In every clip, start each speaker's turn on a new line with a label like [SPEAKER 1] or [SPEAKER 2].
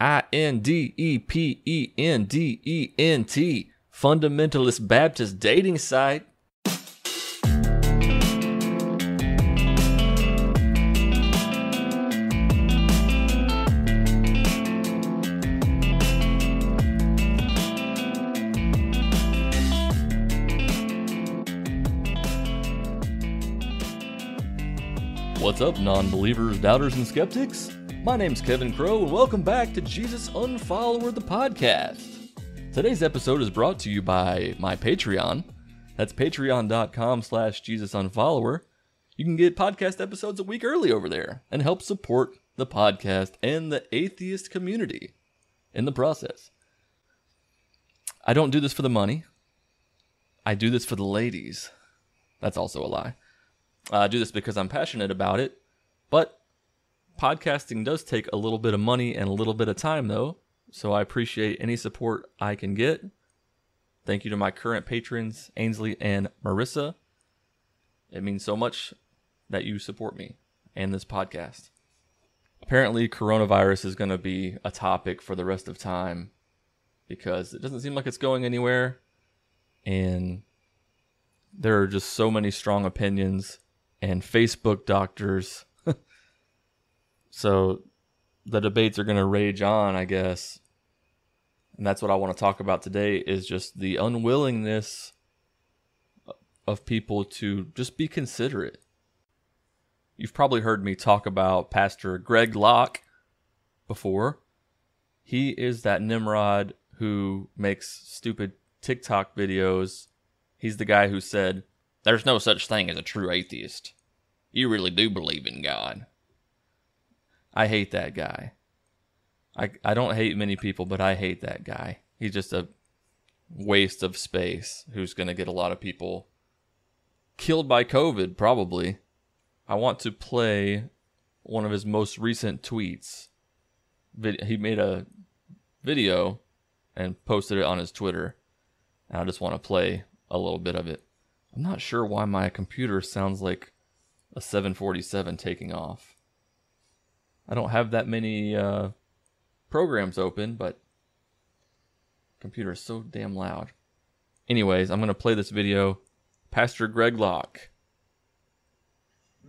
[SPEAKER 1] I N D E P E N D E N T, Fundamentalist Baptist dating site. What's up, non believers, doubters, and skeptics? My name's Kevin Crow, and welcome back to Jesus Unfollower, the podcast. Today's episode is brought to you by my Patreon. That's patreon.com slash Jesus Unfollower. You can get podcast episodes a week early over there and help support the podcast and the atheist community in the process. I don't do this for the money. I do this for the ladies. That's also a lie. I do this because I'm passionate about it, but podcasting does take a little bit of money and a little bit of time, though. So I appreciate any support I can get. Thank you to my current patrons, Ainsley and Marissa. It means so much that you support me and this podcast. Apparently, coronavirus is going to be a topic for the rest of time because it doesn't seem like it's going anywhere. And there are just so many strong opinions and Facebook doctors. So the debates are going to rage on, I guess. And that's what I want to talk about today is just the unwillingness of people to just be considerate. You've probably heard me talk about Pastor Greg Locke before. He is that Nimrod who makes stupid TikTok videos. He's the guy who said, There's no such thing as a true atheist. You really do believe in God. I hate that guy. I, I don't hate many people, but I hate that guy. He's just a waste of space who's going to get a lot of people killed by COVID, probably. I want to play one of his most recent tweets. He made a video and posted it on his Twitter. And I just want to play a little bit of it. I'm not sure why my computer sounds like a 747 taking off. I don't have that many uh, programs open, but computer is so damn loud. Anyways, I'm going to play this video. Pastor Greg Locke.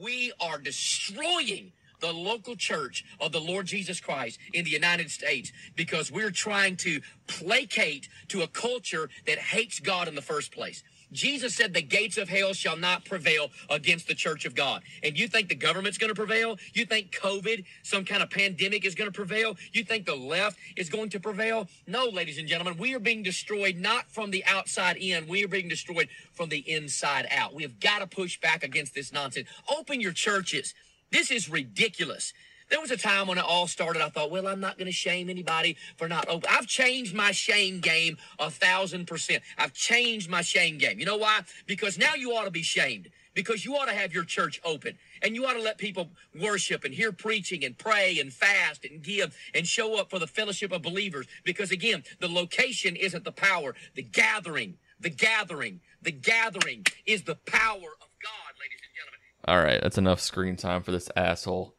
[SPEAKER 2] We are destroying the local church of the Lord Jesus Christ in the United States because we're trying to placate to a culture that hates God in the first place. Jesus said the gates of hell shall not prevail against the church of God. And you think the government's going to prevail? You think COVID, some kind of pandemic is going to prevail? You think the left is going to prevail? No, ladies and gentlemen, we are being destroyed not from the outside in. We are being destroyed from the inside out. We have got to push back against this nonsense. Open your churches. This is ridiculous. There was a time when it all started. I thought, well, I'm not going to shame anybody for not open. I've changed my shame game a thousand percent. I've changed my shame game. You know why? Because now you ought to be shamed. Because you ought to have your church open and you ought to let people worship and hear preaching and pray and fast and give and show up for the fellowship of believers. Because again, the location isn't the power, the gathering, the gathering, the gathering is the power of God, ladies and gentlemen.
[SPEAKER 1] All right, that's enough screen time for this asshole.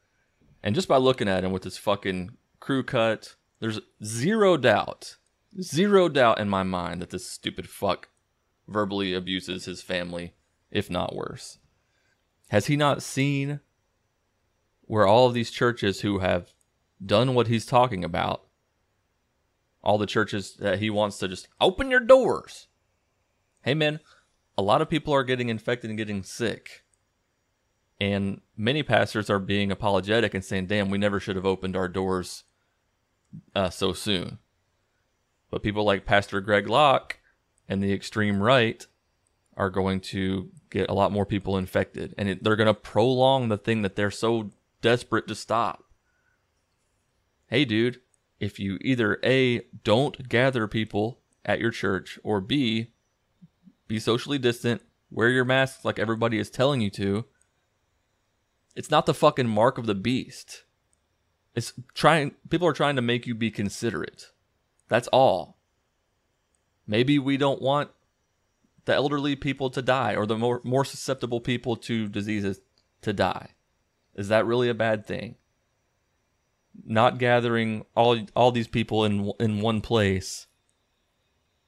[SPEAKER 1] And just by looking at him with his fucking crew cut, there's zero doubt, zero doubt in my mind that this stupid fuck verbally abuses his family, if not worse. Has he not seen where all of these churches who have done what he's talking about, all the churches that he wants to just open your doors? Hey, man, a lot of people are getting infected and getting sick. And many pastors are being apologetic and saying, damn, we never should have opened our doors uh, so soon. But people like Pastor Greg Locke and the extreme right are going to get a lot more people infected. And it, they're going to prolong the thing that they're so desperate to stop. Hey, dude, if you either A, don't gather people at your church, or B, be socially distant, wear your masks like everybody is telling you to, it's not the fucking mark of the beast. It's trying people are trying to make you be considerate. That's all. Maybe we don't want the elderly people to die or the more more susceptible people to diseases to die. Is that really a bad thing? not gathering all all these people in in one place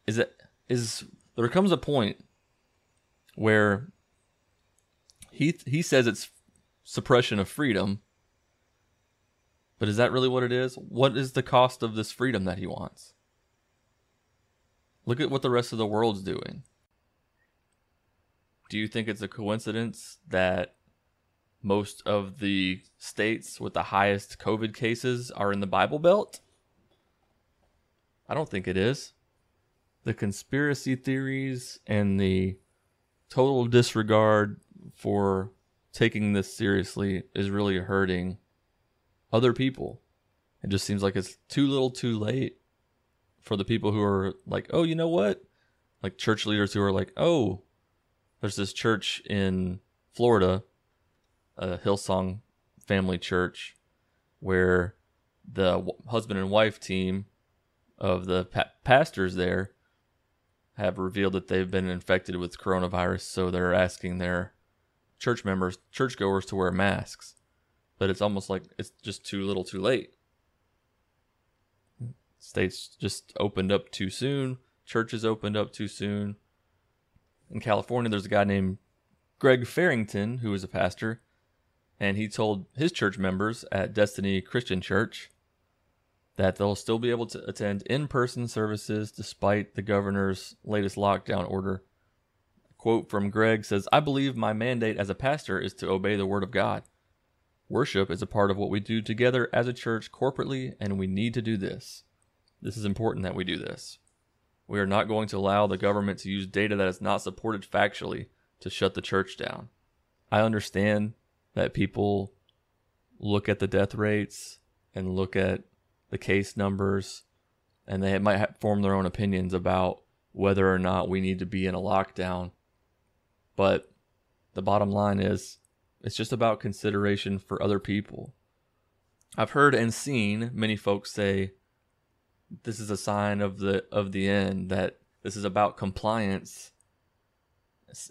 [SPEAKER 1] is it is there comes a point where he he says it's suppression of freedom but is that really what it is what is the cost of this freedom that he wants look at what the rest of the world's doing do you think it's a coincidence that most of the states with the highest COVID cases are in the Bible Belt? I don't think it is. The conspiracy theories and the total disregard for taking this seriously is really hurting other people. It just seems like it's too little too late for the people who are like, oh, you know what? Like church leaders who are like, oh, there's this church in Florida, a Hillsong family church, where the husband and wife team of the pa- pastors there have revealed that they've been infected with coronavirus, so they're asking their church members, churchgoers, to wear masks. But it's almost like it's just too little, too late. States just opened up too soon. Churches opened up too soon in California, there's a guy named Greg Fairrington who is a pastor, and he told his church members at Destiny Christian Church that they'll still be able to attend in person services despite the governor's latest lockdown order. Quote from Greg says, I believe my mandate as a pastor is to obey the word of God. Worship is a part of what we do together as a church corporately, and we need to do this. This is important that we do this. We are not going to allow the government to use data that is not supported factually to shut the church down. I understand that people look at the death rates and look at the case numbers and they might form their own opinions about whether or not we need to be in a lockdown. But the bottom line is it's just about consideration for other people. I've heard and seen many folks say this is a sign of the of the end that this is about compliance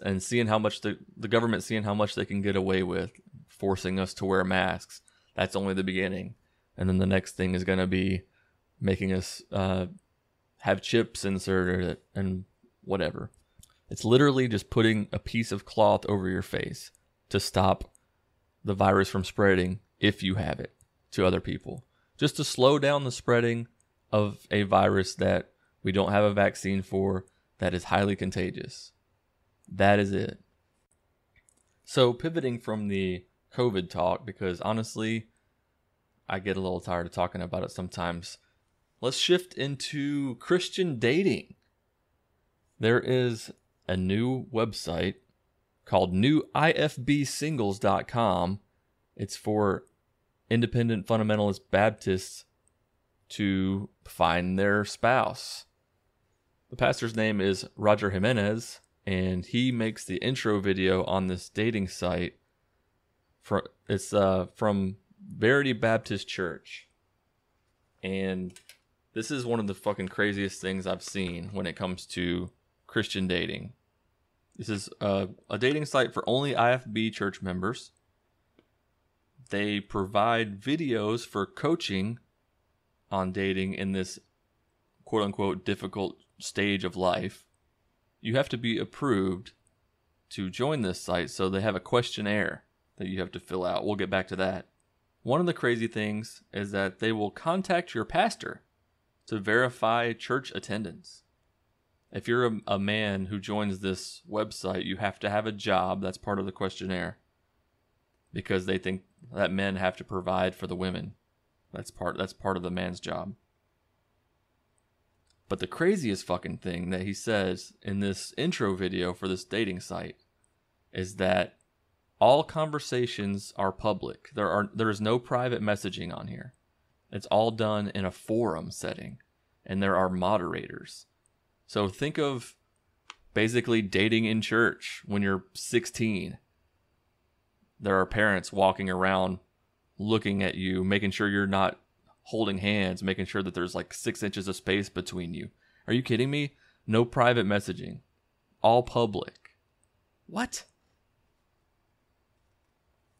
[SPEAKER 1] and seeing how much the the government seeing how much they can get away with forcing us to wear masks. That's only the beginning. And then the next thing is going to be making us uh, have chips inserted and whatever it's literally just putting a piece of cloth over your face to stop the virus from spreading if you have it to other people just to slow down the spreading of a virus that we don't have a vaccine for that is highly contagious. That is it. So, pivoting from the COVID talk, because honestly, I get a little tired of talking about it sometimes, let's shift into Christian dating. There is a new website called newifbsingles.com. It's for independent fundamentalist Baptists to find their spouse. The pastor's name is Roger Jimenez, and he makes the intro video on this dating site. It's uh, from Verity Baptist Church, and this is one of the fucking craziest things I've seen when it comes to Christian dating. This is a, a dating site for only IFB church members. They provide videos for coaching on dating in this quote unquote difficult stage of life, you have to be approved to join this site. So they have a questionnaire that you have to fill out. We'll get back to that. One of the crazy things is that they will contact your pastor to verify church attendance. If you're a, a, man who joins this website, you have to have a job. That's part of the questionnaire because they think that men have to provide for the women. That's part that's part of the man's job. But the craziest fucking thing that he says in this intro video for this dating site is that all conversations are public. There are there is no private messaging on here. It's all done in a forum setting and there are moderators. So think of basically dating in church when you're 16. There are parents walking around looking at you, making sure you're not holding hands, making sure that there's like six inches of space between you. Are you kidding me? No private messaging, all public. What?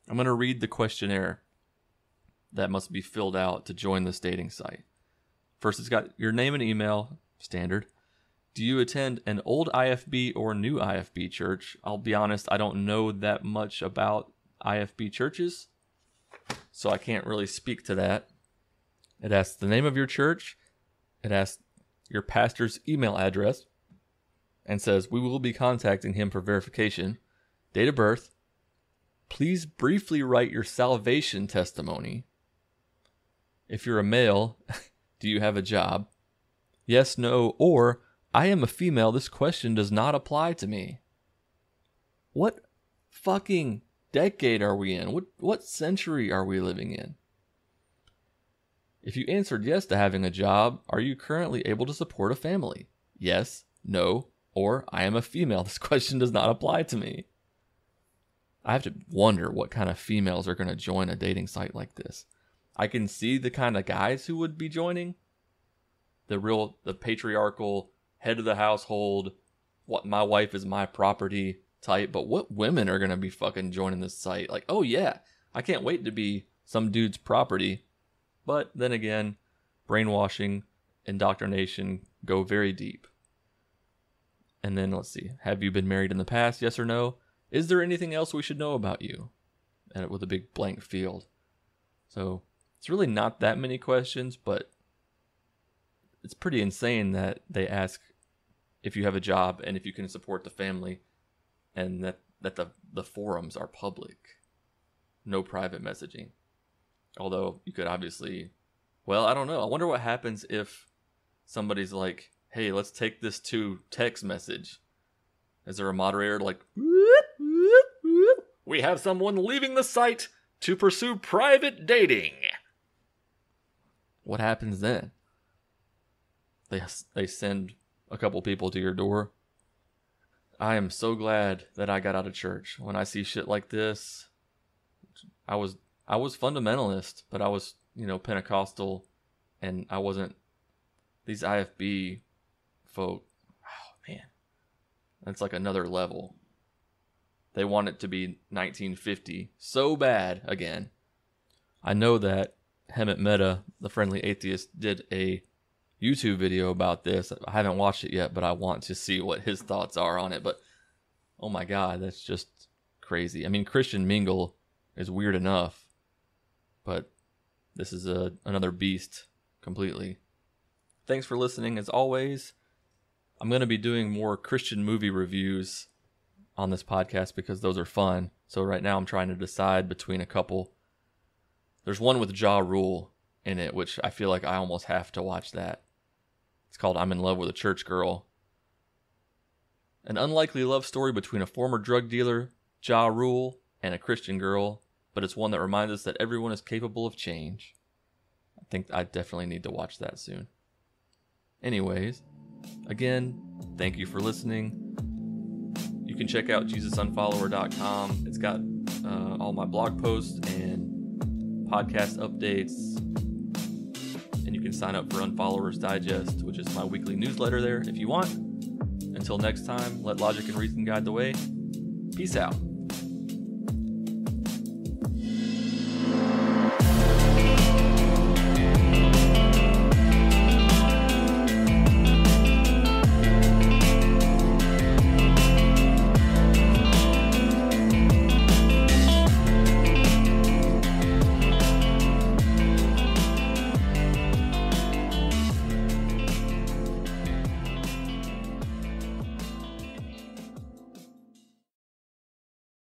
[SPEAKER 1] I'm going to read the questionnaire. that must be filled out to join this dating site. First, it's got your name and email, standard. Do you attend an old IFB or new IFB church? I'll be honest, I don't know that much about IFB churches, so I can't really speak to that. It asks the name of your church, it asks your pastor's email address, and says, We will be contacting him for verification, date of birth. Please briefly write your salvation testimony. If you're a male, do you have a job? Yes, no, or I am a female. This question does not apply to me. What fucking decade are we in? What what century are we living in? If you answered yes to having a job, are you currently able to support a family? Yes, no, or I am a female. This question does not apply to me. I have to wonder what kind of females are going to join a dating site like this. I can see the kind of guys who would be joining. The real the patriarchal head of the household, what my wife is my property type, but what women are to be fucking joining this site? Like, "Oh yeah, I can't wait to be some dude's property." But then again, brainwashing, indoctrination go very deep. And then let's see. Have you been married in the past? Yes or no? Is there anything else we should know about you? And with a big blank field. So it's really not that many questions, but it's pretty insane that they ask if you have a job and if you can support the family and that, that the, the forums are public. No private messaging. Although you could obviously, well, I don't know. I wonder what happens if somebody's like, "Hey, let's take this to text message." Is there a moderator like, "Whoop, whoop, whoop. "We have someone leaving the site to pursue private dating." What happens then? They they send a couple people to your door. I am so glad that I got out of church. When I see shit like this, I was I was fundamentalist, but I was, you know, Pentecostal and I wasn't these IFB folk. Oh man. That's like another level. They want it to be 1950 so bad again. I know that Hemant Mehta, the friendly atheist, did a YouTube video about this. I haven't watched it yet, but I want to see what his thoughts are on it. But oh my god, that's just crazy. I mean, Christian Mingle is weird enough, but this is a another beast completely. Thanks for listening as always. I'm going to be doing more Christian movie reviews on this podcast because those are fun. So right now I'm trying to decide between a couple. There's one with Ja Rule in it, which I feel like I almost have to watch that. It's called I'm in Love with a Church Girl. An unlikely love story between a former drug dealer, Ja Rule, and a Christian girl but it's one that reminds us that everyone is capable of change. I think I definitely need to watch that soon. Anyways, again, thank you for listening. You can check out JesusUnfollower.com. It's got uh, all my blog posts and podcast updates. Can sign up for Unfollowers Digest, which is my weekly newsletter there if you want. Until next time, let logic and reason guide the way. Peace out.